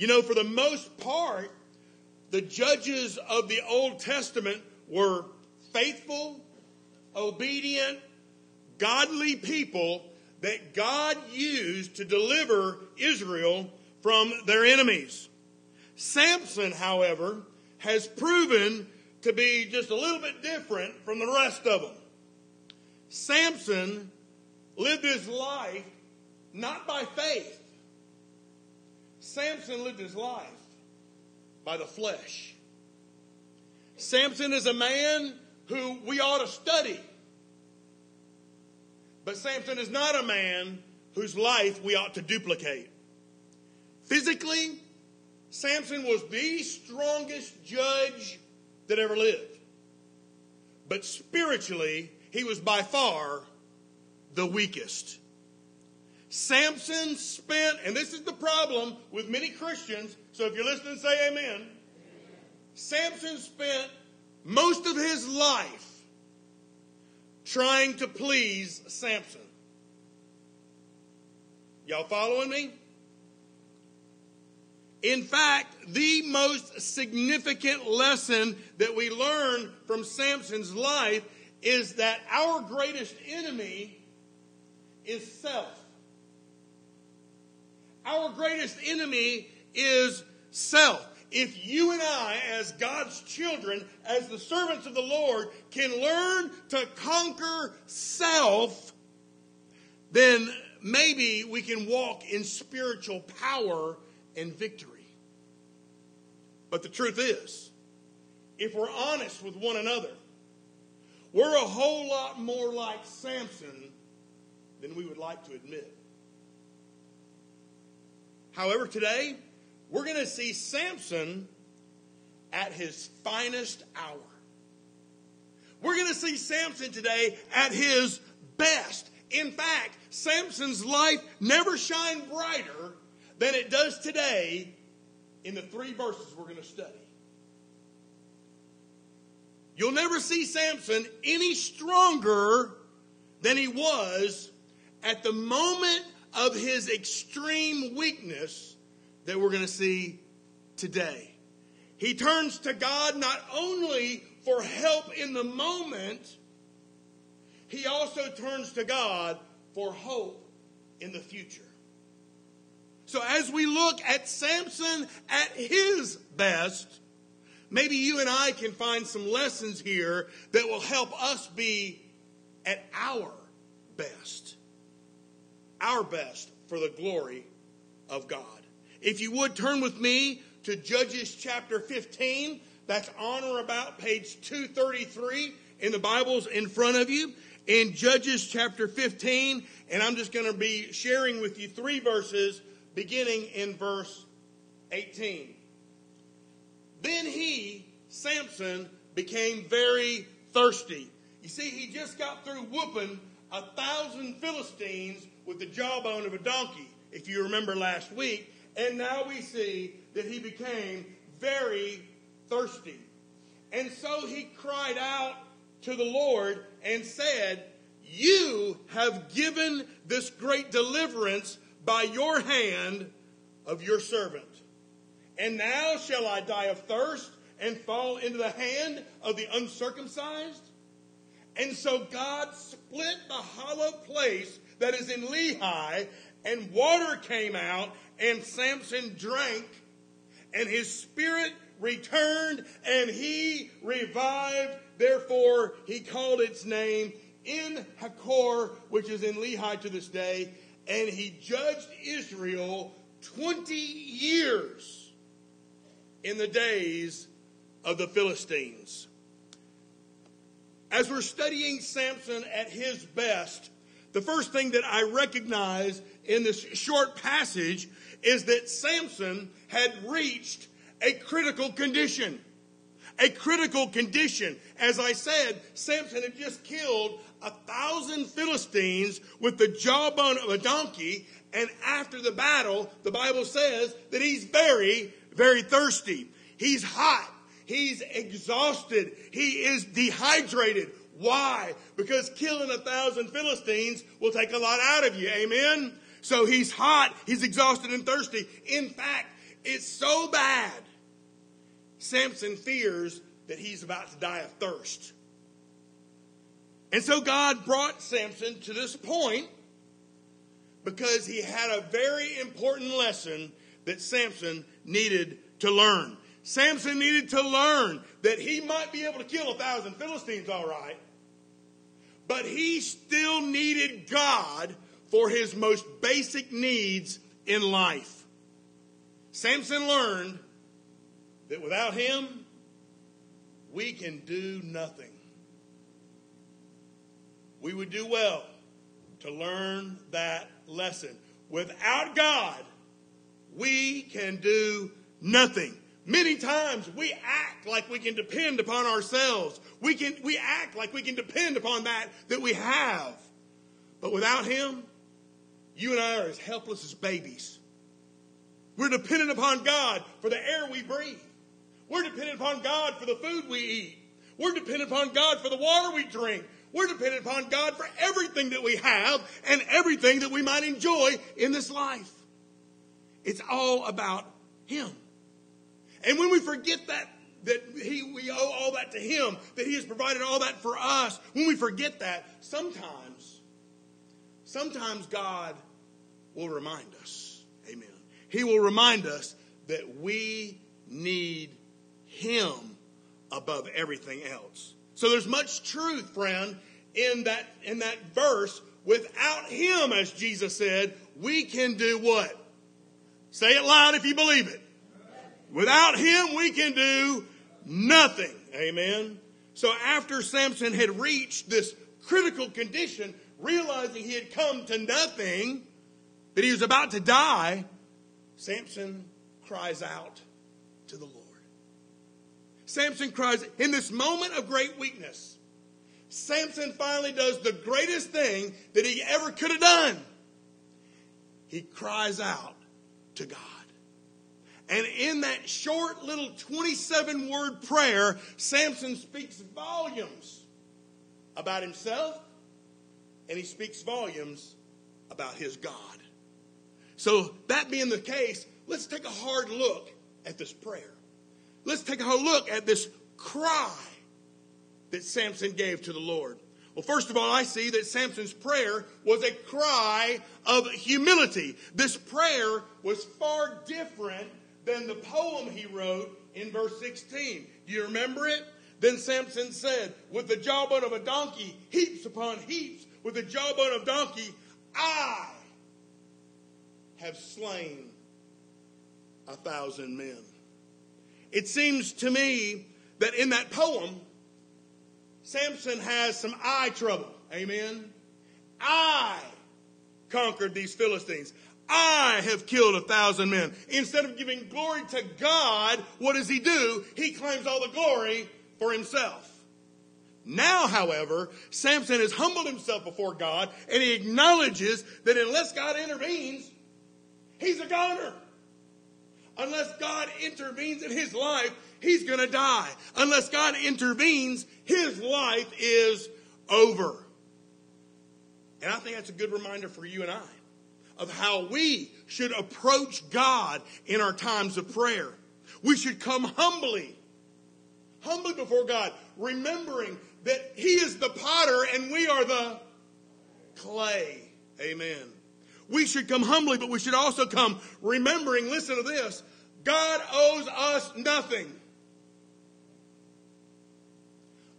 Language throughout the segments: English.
You know, for the most part, the judges of the Old Testament were faithful, obedient, godly people that God used to deliver Israel from their enemies. Samson, however, has proven to be just a little bit different from the rest of them. Samson lived his life not by faith. Samson lived his life by the flesh. Samson is a man who we ought to study. But Samson is not a man whose life we ought to duplicate. Physically, Samson was the strongest judge that ever lived. But spiritually, he was by far the weakest. Samson spent, and this is the problem with many Christians, so if you're listening, say amen. Samson spent most of his life trying to please Samson. Y'all following me? In fact, the most significant lesson that we learn from Samson's life is that our greatest enemy is self. Our greatest enemy is self. If you and I, as God's children, as the servants of the Lord, can learn to conquer self, then maybe we can walk in spiritual power and victory. But the truth is, if we're honest with one another, we're a whole lot more like Samson than we would like to admit. However, today, we're going to see Samson at his finest hour. We're going to see Samson today at his best. In fact, Samson's life never shined brighter than it does today in the three verses we're going to study. You'll never see Samson any stronger than he was at the moment of his extreme weakness that we're going to see today. He turns to God not only for help in the moment, he also turns to God for hope in the future. So as we look at Samson at his best, maybe you and I can find some lessons here that will help us be at our best. Our best for the glory of God. If you would turn with me to Judges chapter 15, that's on or about page 233 in the Bibles in front of you. In Judges chapter 15, and I'm just going to be sharing with you three verses beginning in verse 18. Then he, Samson, became very thirsty. You see, he just got through whooping a thousand Philistines with the jawbone of a donkey, if you remember last week. And now we see that he became very thirsty. And so he cried out to the Lord and said, You have given this great deliverance by your hand of your servant. And now shall I die of thirst and fall into the hand of the uncircumcised? And so God split the hollow place that is in Lehi, and water came out, and Samson drank, and his spirit returned, and he revived. Therefore, he called its name En Hakkore, which is in Lehi to this day and he judged Israel 20 years in the days of the Philistines. As we're studying Samson at his best, the first thing that I recognize in this short passage is that Samson had reached a critical condition. A critical condition. As I said, Samson had just killed a thousand Philistines with the jawbone of a donkey. And after the battle, the Bible says that he's very, very thirsty. He's hot. He's exhausted. He is dehydrated. Why? Because killing a thousand Philistines will take a lot out of you. Amen? So he's hot, he's exhausted and thirsty. In fact, it's so bad, Samson fears that he's about to die of thirst. And so God brought Samson to this point because he had a very important lesson that Samson needed to learn. Samson needed to learn that he might be able to kill a thousand Philistines, all right, but he still needed God for his most basic needs in life. Samson learned that without him, we can do nothing. We would do well to learn that lesson. Without God, we can do nothing. Many times we act like we can depend upon ourselves. We can we act like we can depend upon that that we have. But without him, you and I are as helpless as babies. We're dependent upon God for the air we breathe. We're dependent upon God for the food we eat. We're dependent upon God for the water we drink. We're dependent upon God for everything that we have and everything that we might enjoy in this life. It's all about Him. And when we forget that, that he, we owe all that to Him, that He has provided all that for us, when we forget that, sometimes, sometimes God will remind us. Amen. He will remind us that we need Him above everything else. So there's much truth, friend, in that, in that verse. Without him, as Jesus said, we can do what? Say it loud if you believe it. Without him, we can do nothing. Amen. So after Samson had reached this critical condition, realizing he had come to nothing, that he was about to die, Samson cries out to the Lord. Samson cries, in this moment of great weakness, Samson finally does the greatest thing that he ever could have done. He cries out to God. And in that short little 27 word prayer, Samson speaks volumes about himself and he speaks volumes about his God. So, that being the case, let's take a hard look at this prayer. Let's take a hard look at this cry that Samson gave to the Lord. Well, first of all, I see that Samson's prayer was a cry of humility. This prayer was far different than the poem he wrote in verse 16. Do you remember it? Then Samson said, With the jawbone of a donkey, heaps upon heaps, with the jawbone of donkey, I have slain a thousand men. It seems to me that in that poem, Samson has some eye trouble. Amen. I conquered these Philistines. I have killed a thousand men. Instead of giving glory to God, what does he do? He claims all the glory for himself. Now, however, Samson has humbled himself before God and he acknowledges that unless God intervenes, he's a goner. Unless God intervenes in his life, he's going to die. Unless God intervenes, his life is over. And I think that's a good reminder for you and I of how we should approach God in our times of prayer. We should come humbly, humbly before God, remembering that He is the potter and we are the clay. Amen. We should come humbly, but we should also come remembering, listen to this, God owes us nothing.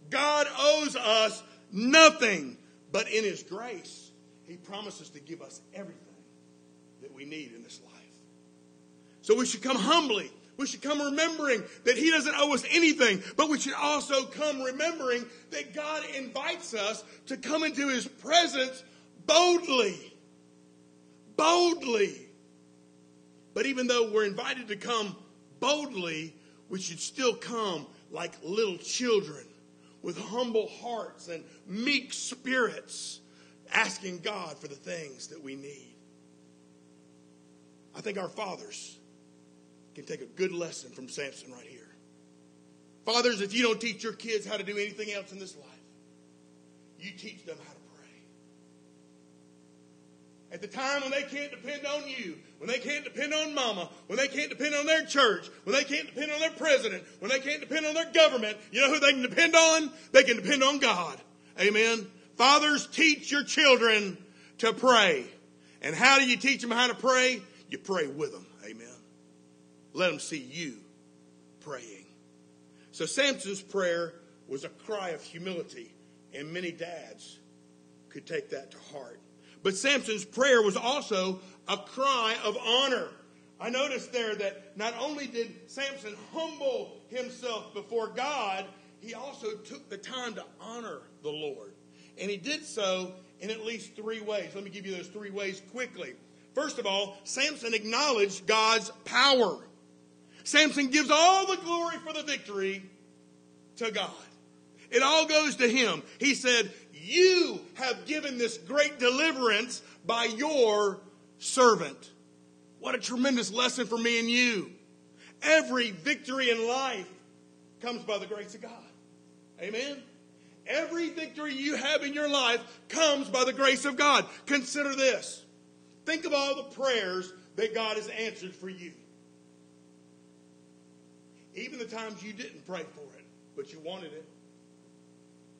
God owes us nothing, but in His grace, He promises to give us everything that we need in this life. So we should come humbly. We should come remembering that He doesn't owe us anything, but we should also come remembering that God invites us to come into His presence boldly. Boldly. But even though we're invited to come boldly, we should still come like little children with humble hearts and meek spirits, asking God for the things that we need. I think our fathers can take a good lesson from Samson right here. Fathers, if you don't teach your kids how to do anything else in this life, you teach them how to pray. At the time when they can't depend on you, when they can't depend on mama, when they can't depend on their church, when they can't depend on their president, when they can't depend on their government, you know who they can depend on? They can depend on God. Amen. Fathers, teach your children to pray. And how do you teach them how to pray? You pray with them. Amen. Let them see you praying. So Samson's prayer was a cry of humility, and many dads could take that to heart. But Samson's prayer was also a cry of honor. I noticed there that not only did Samson humble himself before God, he also took the time to honor the Lord. And he did so in at least three ways. Let me give you those three ways quickly. First of all, Samson acknowledged God's power. Samson gives all the glory for the victory to God. It all goes to him. He said, You have given this great deliverance by your servant. What a tremendous lesson for me and you. Every victory in life comes by the grace of God. Amen. Every victory you have in your life comes by the grace of God. Consider this. Think of all the prayers that God has answered for you. Even the times you didn't pray for it, but you wanted it.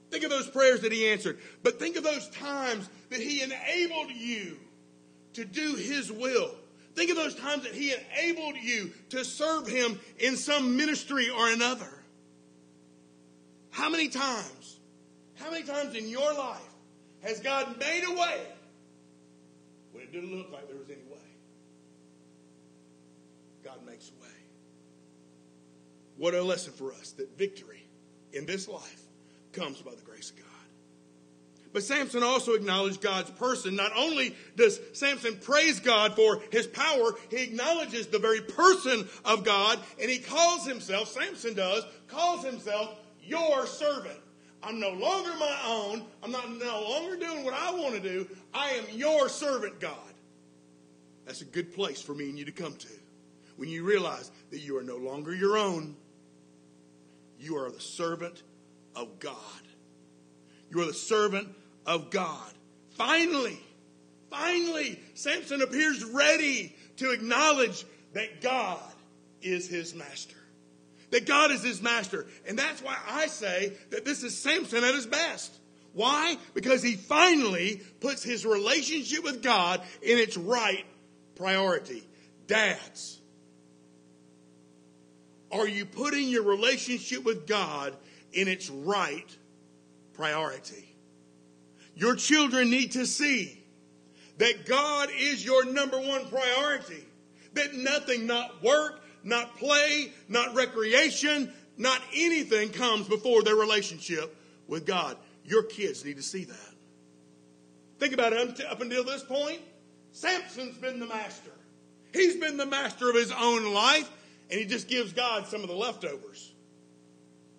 Think of those prayers that He answered. But think of those times that He enabled you to do His will. Think of those times that He enabled you to serve Him in some ministry or another. How many times, how many times in your life has God made a way when it didn't look like there was any way? God makes a way. What a lesson for us that victory in this life comes by the grace of God. But Samson also acknowledged God's person. Not only does Samson praise God for his power, he acknowledges the very person of God, and he calls himself, Samson does, calls himself your servant. I'm no longer my own. I'm not no longer doing what I want to do. I am your servant, God. That's a good place for me and you to come to. When you realize that you are no longer your own, you are the servant of God. You are the servant of God. Finally, finally, Samson appears ready to acknowledge that God is his master. That God is his master. And that's why I say that this is Samson at his best. Why? Because he finally puts his relationship with God in its right priority. Dads, are you putting your relationship with God in its right priority? Your children need to see that God is your number one priority. That nothing, not work, not play, not recreation, not anything comes before their relationship with God. Your kids need to see that. Think about it up until this point. Samson's been the master. He's been the master of his own life, and he just gives God some of the leftovers.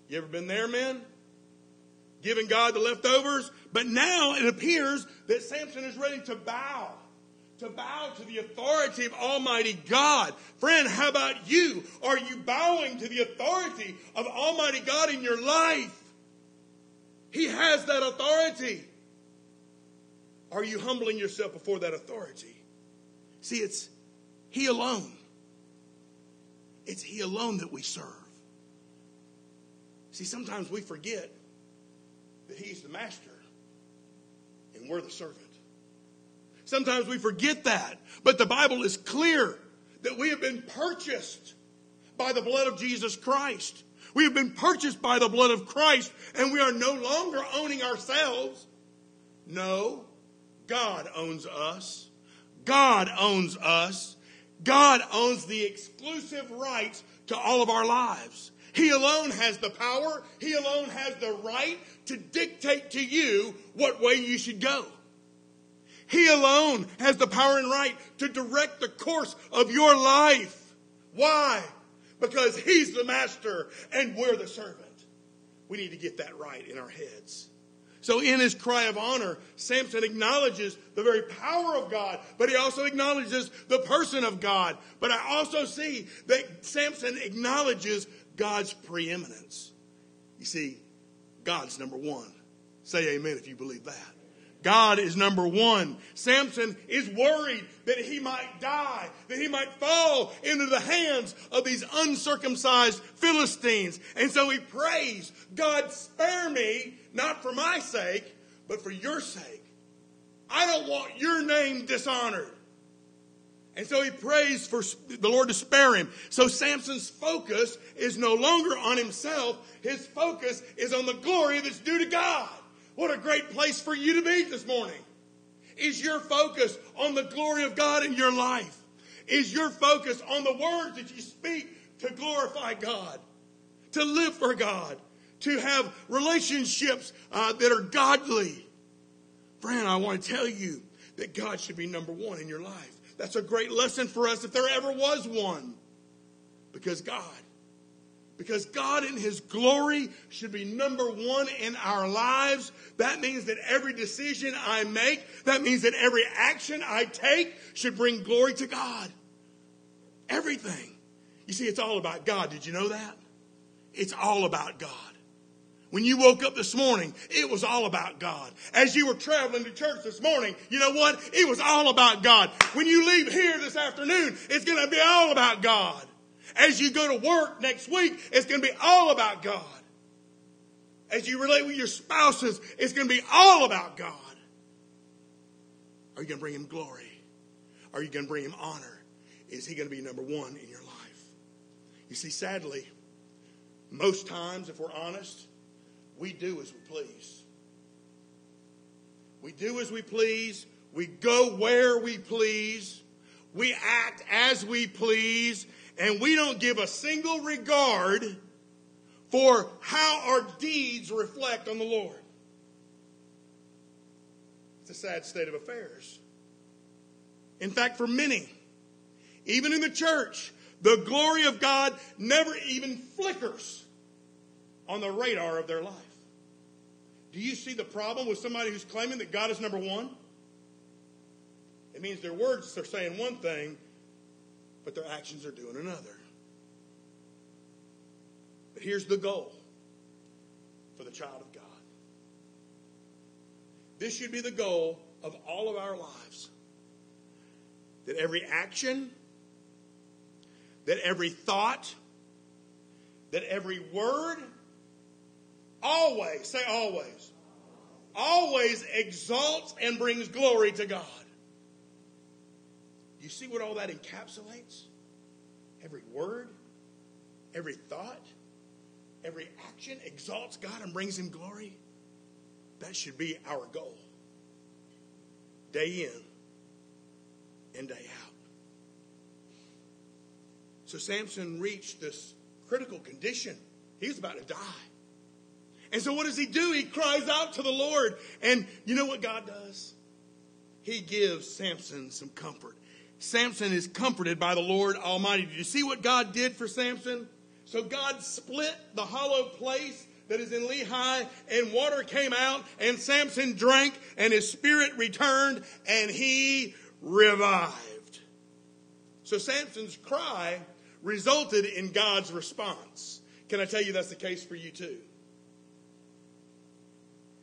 You ever been there, men? Giving God the leftovers? But now it appears that Samson is ready to bow to bow to the authority of Almighty God. Friend, how about you? Are you bowing to the authority of Almighty God in your life? He has that authority. Are you humbling yourself before that authority? See, it's He alone. It's He alone that we serve. See, sometimes we forget that He's the master and we're the servant. Sometimes we forget that. But the Bible is clear that we have been purchased by the blood of Jesus Christ. We have been purchased by the blood of Christ, and we are no longer owning ourselves. No, God owns us. God owns us. God owns the exclusive rights to all of our lives. He alone has the power, He alone has the right to dictate to you what way you should go. He alone has the power and right to direct the course of your life. Why? Because He's the master and we're the servant. We need to get that right in our heads. So, in his cry of honor, Samson acknowledges the very power of God, but he also acknowledges the person of God. But I also see that Samson acknowledges God's preeminence. You see, God's number one. Say amen if you believe that. God is number one. Samson is worried that he might die, that he might fall into the hands of these uncircumcised Philistines. And so he prays, God, spare me, not for my sake, but for your sake. I don't want your name dishonored. And so he prays for the Lord to spare him. So Samson's focus is no longer on himself. His focus is on the glory that's due to God. What a great place for you to be this morning. Is your focus on the glory of God in your life? Is your focus on the words that you speak to glorify God, to live for God, to have relationships uh, that are godly? Friend, I want to tell you that God should be number one in your life. That's a great lesson for us if there ever was one. Because God, because God in His glory should be number one in our lives. That means that every decision I make, that means that every action I take should bring glory to God. Everything. You see, it's all about God. Did you know that? It's all about God. When you woke up this morning, it was all about God. As you were traveling to church this morning, you know what? It was all about God. When you leave here this afternoon, it's going to be all about God. As you go to work next week, it's going to be all about God. As you relate with your spouses, it's going to be all about God. Are you going to bring him glory? Are you going to bring him honor? Is he going to be number one in your life? You see, sadly, most times, if we're honest, we do as we please. We do as we please. We go where we please. We act as we please. And we don't give a single regard for how our deeds reflect on the Lord. It's a sad state of affairs. In fact, for many, even in the church, the glory of God never even flickers on the radar of their life. Do you see the problem with somebody who's claiming that God is number one? It means their words are saying one thing, but their actions are doing another. But here's the goal for the child of God this should be the goal of all of our lives that every action, that every thought, that every word, always, say always, always exalts and brings glory to God. You see what all that encapsulates? Every word, every thought, every action exalts God and brings Him glory. That should be our goal. Day in and day out. So Samson reached this critical condition. He was about to die. And so what does he do? He cries out to the Lord. And you know what God does? He gives Samson some comfort. Samson is comforted by the Lord Almighty. Did you see what God did for Samson? So God split the hollow place that is in Lehi, and water came out, and Samson drank, and his spirit returned, and he revived. So Samson's cry resulted in God's response. Can I tell you that's the case for you too?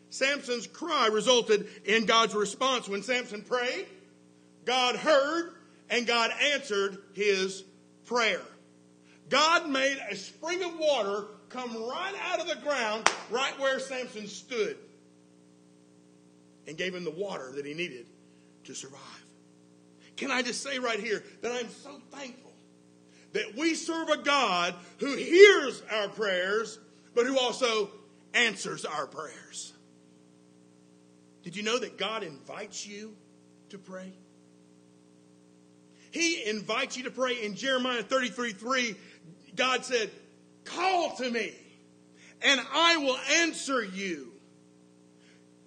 Samson's cry resulted in God's response. When Samson prayed, God heard and God answered his prayer. God made a spring of water come right out of the ground, right where Samson stood, and gave him the water that he needed to survive. Can I just say right here that I'm so thankful that we serve a God who hears our prayers, but who also answers our prayers. Did you know that God invites you to pray? He invites you to pray. In Jeremiah 33 3, God said, Call to me, and I will answer you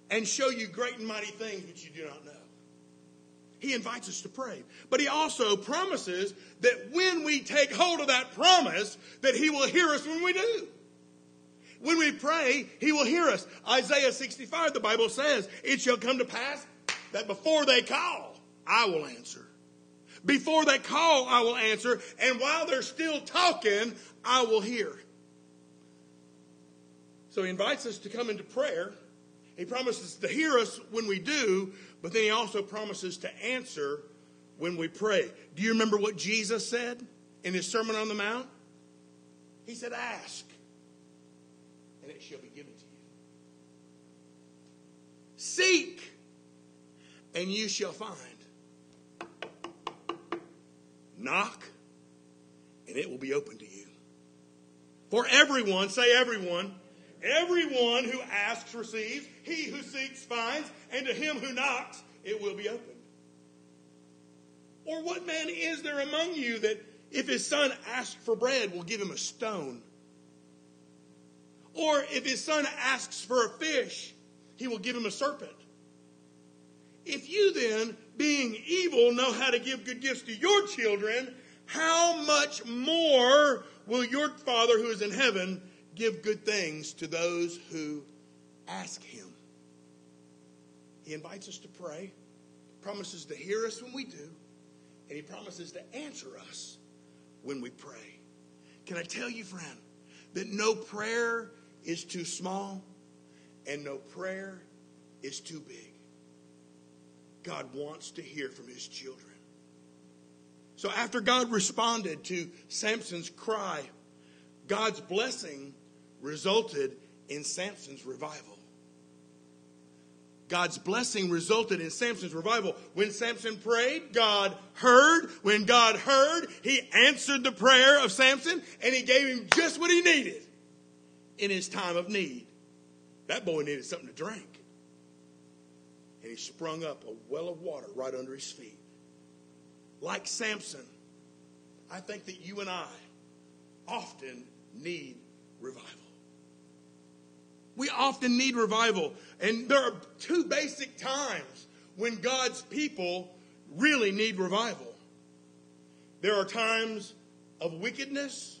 and show you great and mighty things which you do not know. He invites us to pray. But he also promises that when we take hold of that promise, that he will hear us when we do. When we pray, he will hear us. Isaiah 65, the Bible says, It shall come to pass that before they call, I will answer. Before they call, I will answer. And while they're still talking, I will hear. So he invites us to come into prayer. He promises to hear us when we do, but then he also promises to answer when we pray. Do you remember what Jesus said in his Sermon on the Mount? He said, Ask, and it shall be given to you. Seek, and you shall find. Knock, and it will be open to you. For everyone, say everyone, everyone who asks receives, he who seeks finds, and to him who knocks it will be opened. Or what man is there among you that if his son asks for bread will give him a stone? Or if his son asks for a fish, he will give him a serpent. If you then, being evil, know how to give good gifts to your children, how much more will your Father who is in heaven give good things to those who ask him? He invites us to pray, promises to hear us when we do, and he promises to answer us when we pray. Can I tell you, friend, that no prayer is too small and no prayer is too big. God wants to hear from his children. So after God responded to Samson's cry, God's blessing resulted in Samson's revival. God's blessing resulted in Samson's revival. When Samson prayed, God heard. When God heard, he answered the prayer of Samson and he gave him just what he needed in his time of need. That boy needed something to drink. And he sprung up a well of water right under his feet. Like Samson, I think that you and I often need revival. We often need revival. And there are two basic times when God's people really need revival. There are times of wickedness,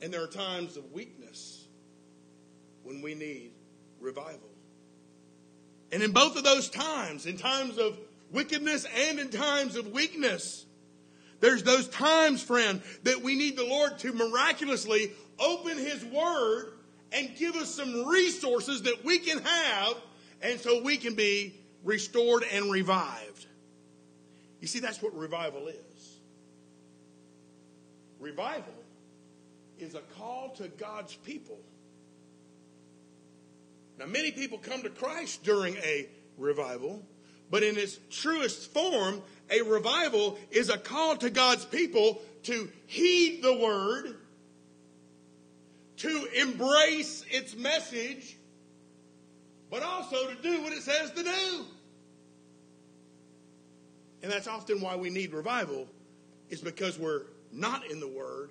and there are times of weakness when we need revival. And in both of those times, in times of wickedness and in times of weakness, there's those times, friend, that we need the Lord to miraculously open His Word and give us some resources that we can have and so we can be restored and revived. You see, that's what revival is. Revival is a call to God's people. Now, many people come to Christ during a revival, but in its truest form, a revival is a call to God's people to heed the word to embrace its message, but also to do what it says to do. And that's often why we need revival, is because we're not in the Word,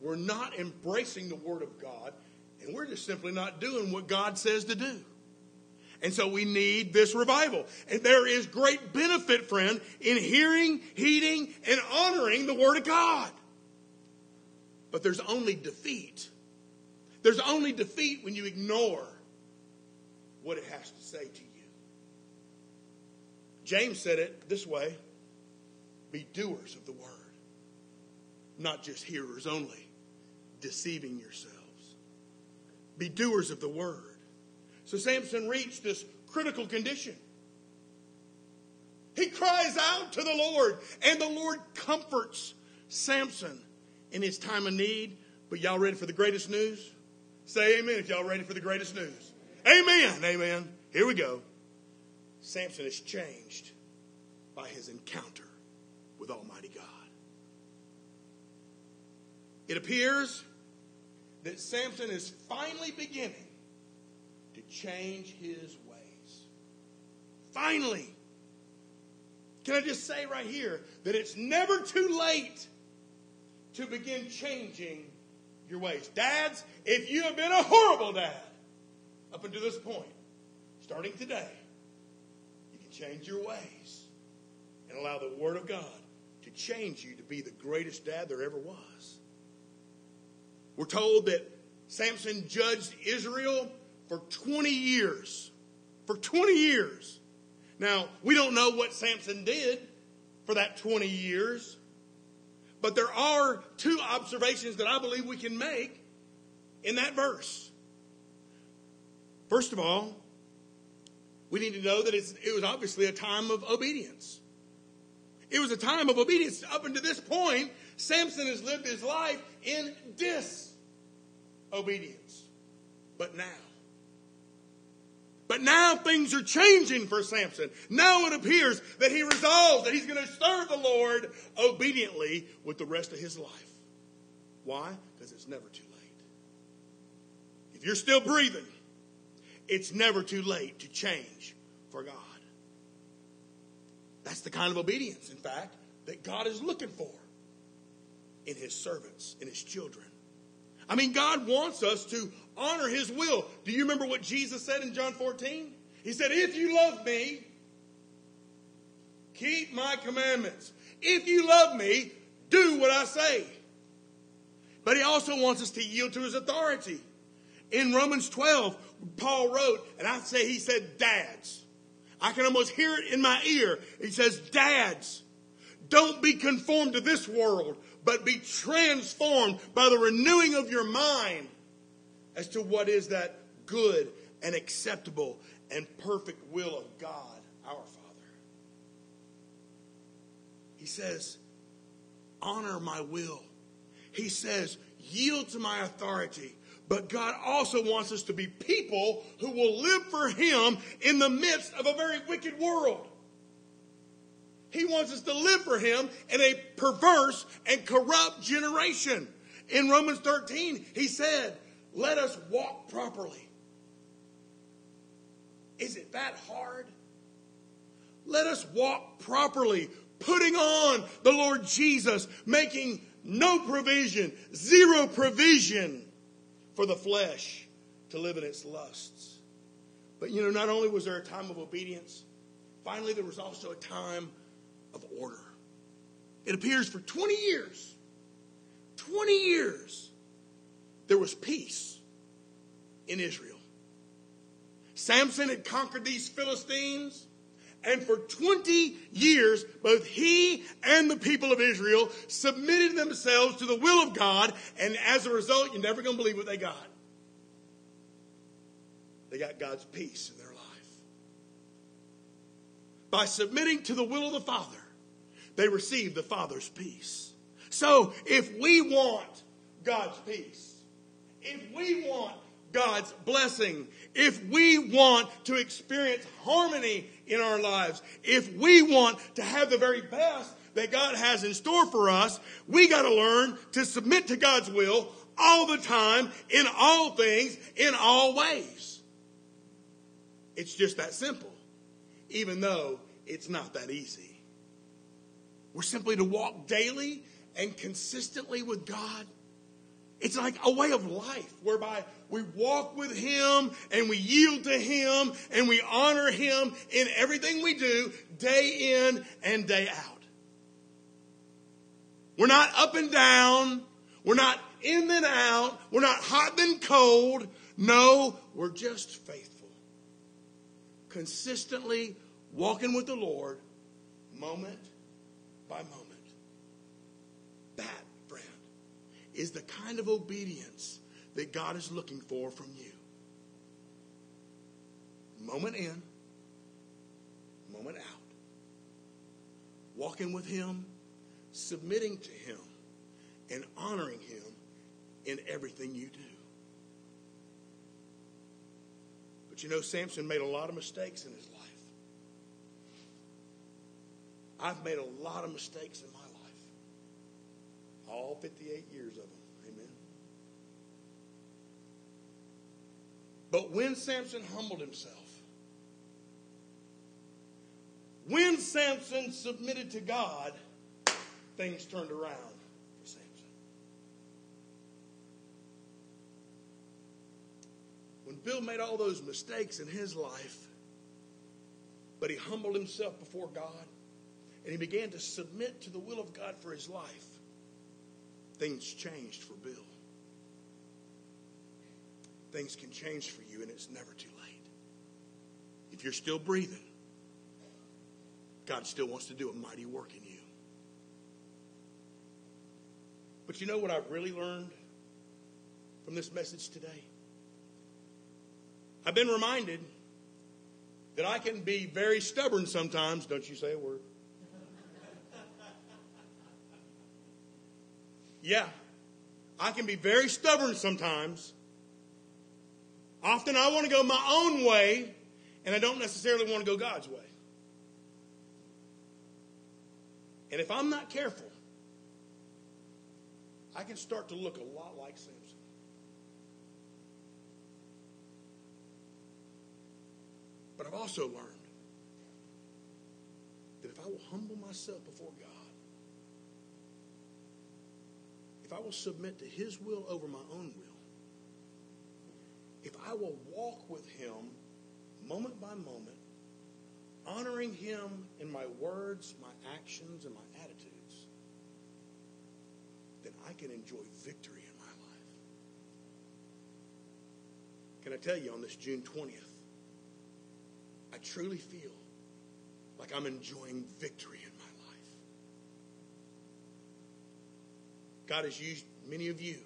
we're not embracing the Word of God, and we're just simply not doing what God says to do. And so we need this revival. And there is great benefit, friend, in hearing, heeding, and honoring the Word of God. But there's only defeat there's only defeat when you ignore what it has to say to you. James said it this way be doers of the word, not just hearers only, deceiving yourselves. Be doers of the word. So Samson reached this critical condition. He cries out to the Lord, and the Lord comforts Samson in his time of need. But y'all ready for the greatest news? Say amen if y'all ready for the greatest news. Amen. Amen. Here we go. Samson is changed by his encounter with Almighty God. It appears that Samson is finally beginning to change his ways. Finally. Can I just say right here that it's never too late to begin changing your ways. Dads, if you have been a horrible dad up until this point, starting today, you can change your ways and allow the Word of God to change you to be the greatest dad there ever was. We're told that Samson judged Israel for 20 years. For 20 years. Now, we don't know what Samson did for that 20 years. But there are two observations that I believe we can make in that verse. First of all, we need to know that it was obviously a time of obedience. It was a time of obedience. Up until this point, Samson has lived his life in disobedience. But now, but now things are changing for Samson. Now it appears that he resolves that he's going to serve the Lord obediently with the rest of his life. Why? Because it's never too late. If you're still breathing, it's never too late to change for God. That's the kind of obedience, in fact, that God is looking for in his servants, in his children. I mean, God wants us to honor his will. Do you remember what Jesus said in John 14? He said, If you love me, keep my commandments. If you love me, do what I say. But he also wants us to yield to his authority. In Romans 12, Paul wrote, and I say he said, Dads. I can almost hear it in my ear. He says, Dads, don't be conformed to this world, but be transformed by the renewing of your mind as to what is that good and acceptable and perfect will of God, our Father. He says, honor my will. He says, yield to my authority. But God also wants us to be people who will live for Him in the midst of a very wicked world. He wants us to live for Him in a perverse and corrupt generation. In Romans 13, He said, Let us walk properly. Is it that hard? Let us walk properly, putting on the Lord Jesus, making no provision, zero provision for the flesh to live in its lusts. But you know, not only was there a time of obedience, finally there was also a time of order. It appears for 20 years, 20 years, there was peace in Israel. Samson had conquered these Philistines. And for 20 years, both he and the people of Israel submitted themselves to the will of God. And as a result, you're never going to believe what they got. They got God's peace in their life. By submitting to the will of the Father, they receive the Father's peace. So if we want God's peace, if we want God's blessing, if we want to experience harmony in our lives, if we want to have the very best that God has in store for us, we got to learn to submit to God's will all the time, in all things, in all ways. It's just that simple, even though it's not that easy. We're simply to walk daily and consistently with God it's like a way of life whereby we walk with Him and we yield to Him and we honor Him in everything we do day in and day out. We're not up and down. We're not in and out. We're not hot and cold. No, we're just faithful. Consistently walking with the Lord moment by moment. That is the kind of obedience that God is looking for from you. Moment in, moment out. Walking with Him, submitting to Him, and honoring Him in everything you do. But you know, Samson made a lot of mistakes in his life. I've made a lot of mistakes in my life. all 58 years of them. Amen. But when Samson humbled himself, when Samson submitted to God, things turned around for Samson. When Bill made all those mistakes in his life, but he humbled himself before God and he began to submit to the will of God for his life things changed for Bill. Things can change for you, and it's never too late. If you're still breathing, God still wants to do a mighty work in you. But you know what I've really learned from this message today? I've been reminded that I can be very stubborn sometimes. Don't you say a word. Yeah, I can be very stubborn sometimes. Often I want to go my own way, and I don't necessarily want to go God's way. And if I'm not careful, I can start to look a lot like Samson. But I've also learned that if I will humble myself before God, if I will submit to His will over my own will, if I will walk with Him moment by moment, honoring Him in my words, my actions, and my attitudes, then I can enjoy victory in my life. Can I tell you on this June 20th, I truly feel like I'm enjoying victory in my life. God has used many of you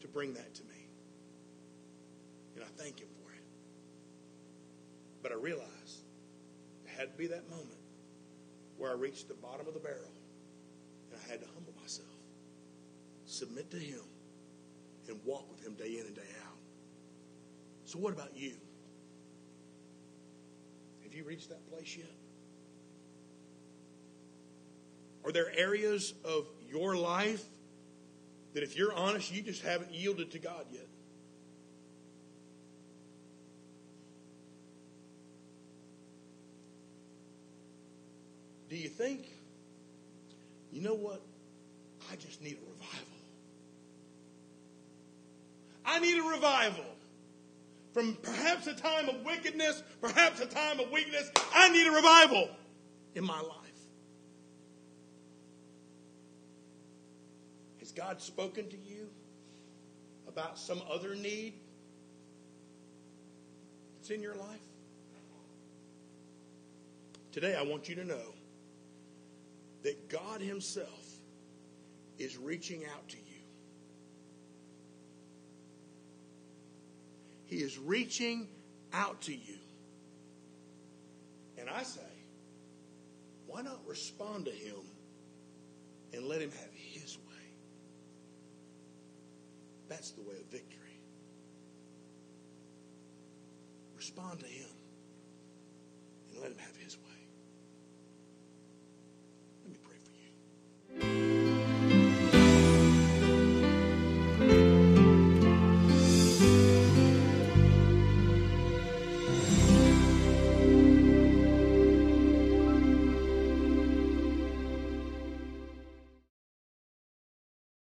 to bring that to me. And I thank Him for it. But I realized it had to be that moment where I reached the bottom of the barrel and I had to humble myself, submit to Him, and walk with Him day in and day out. So, what about you? Have you reached that place yet? Are there areas of your life that, if you're honest, you just haven't yielded to God yet? Do you think, you know what? I just need a revival. I need a revival. From perhaps a time of wickedness, perhaps a time of weakness, I need a revival in my life. Has God spoken to you about some other need that's in your life? Today, I want you to know that God Himself is reaching out to you. He is reaching out to you. And I say, why not respond to Him and let Him have His way? The way of victory. Respond to Him.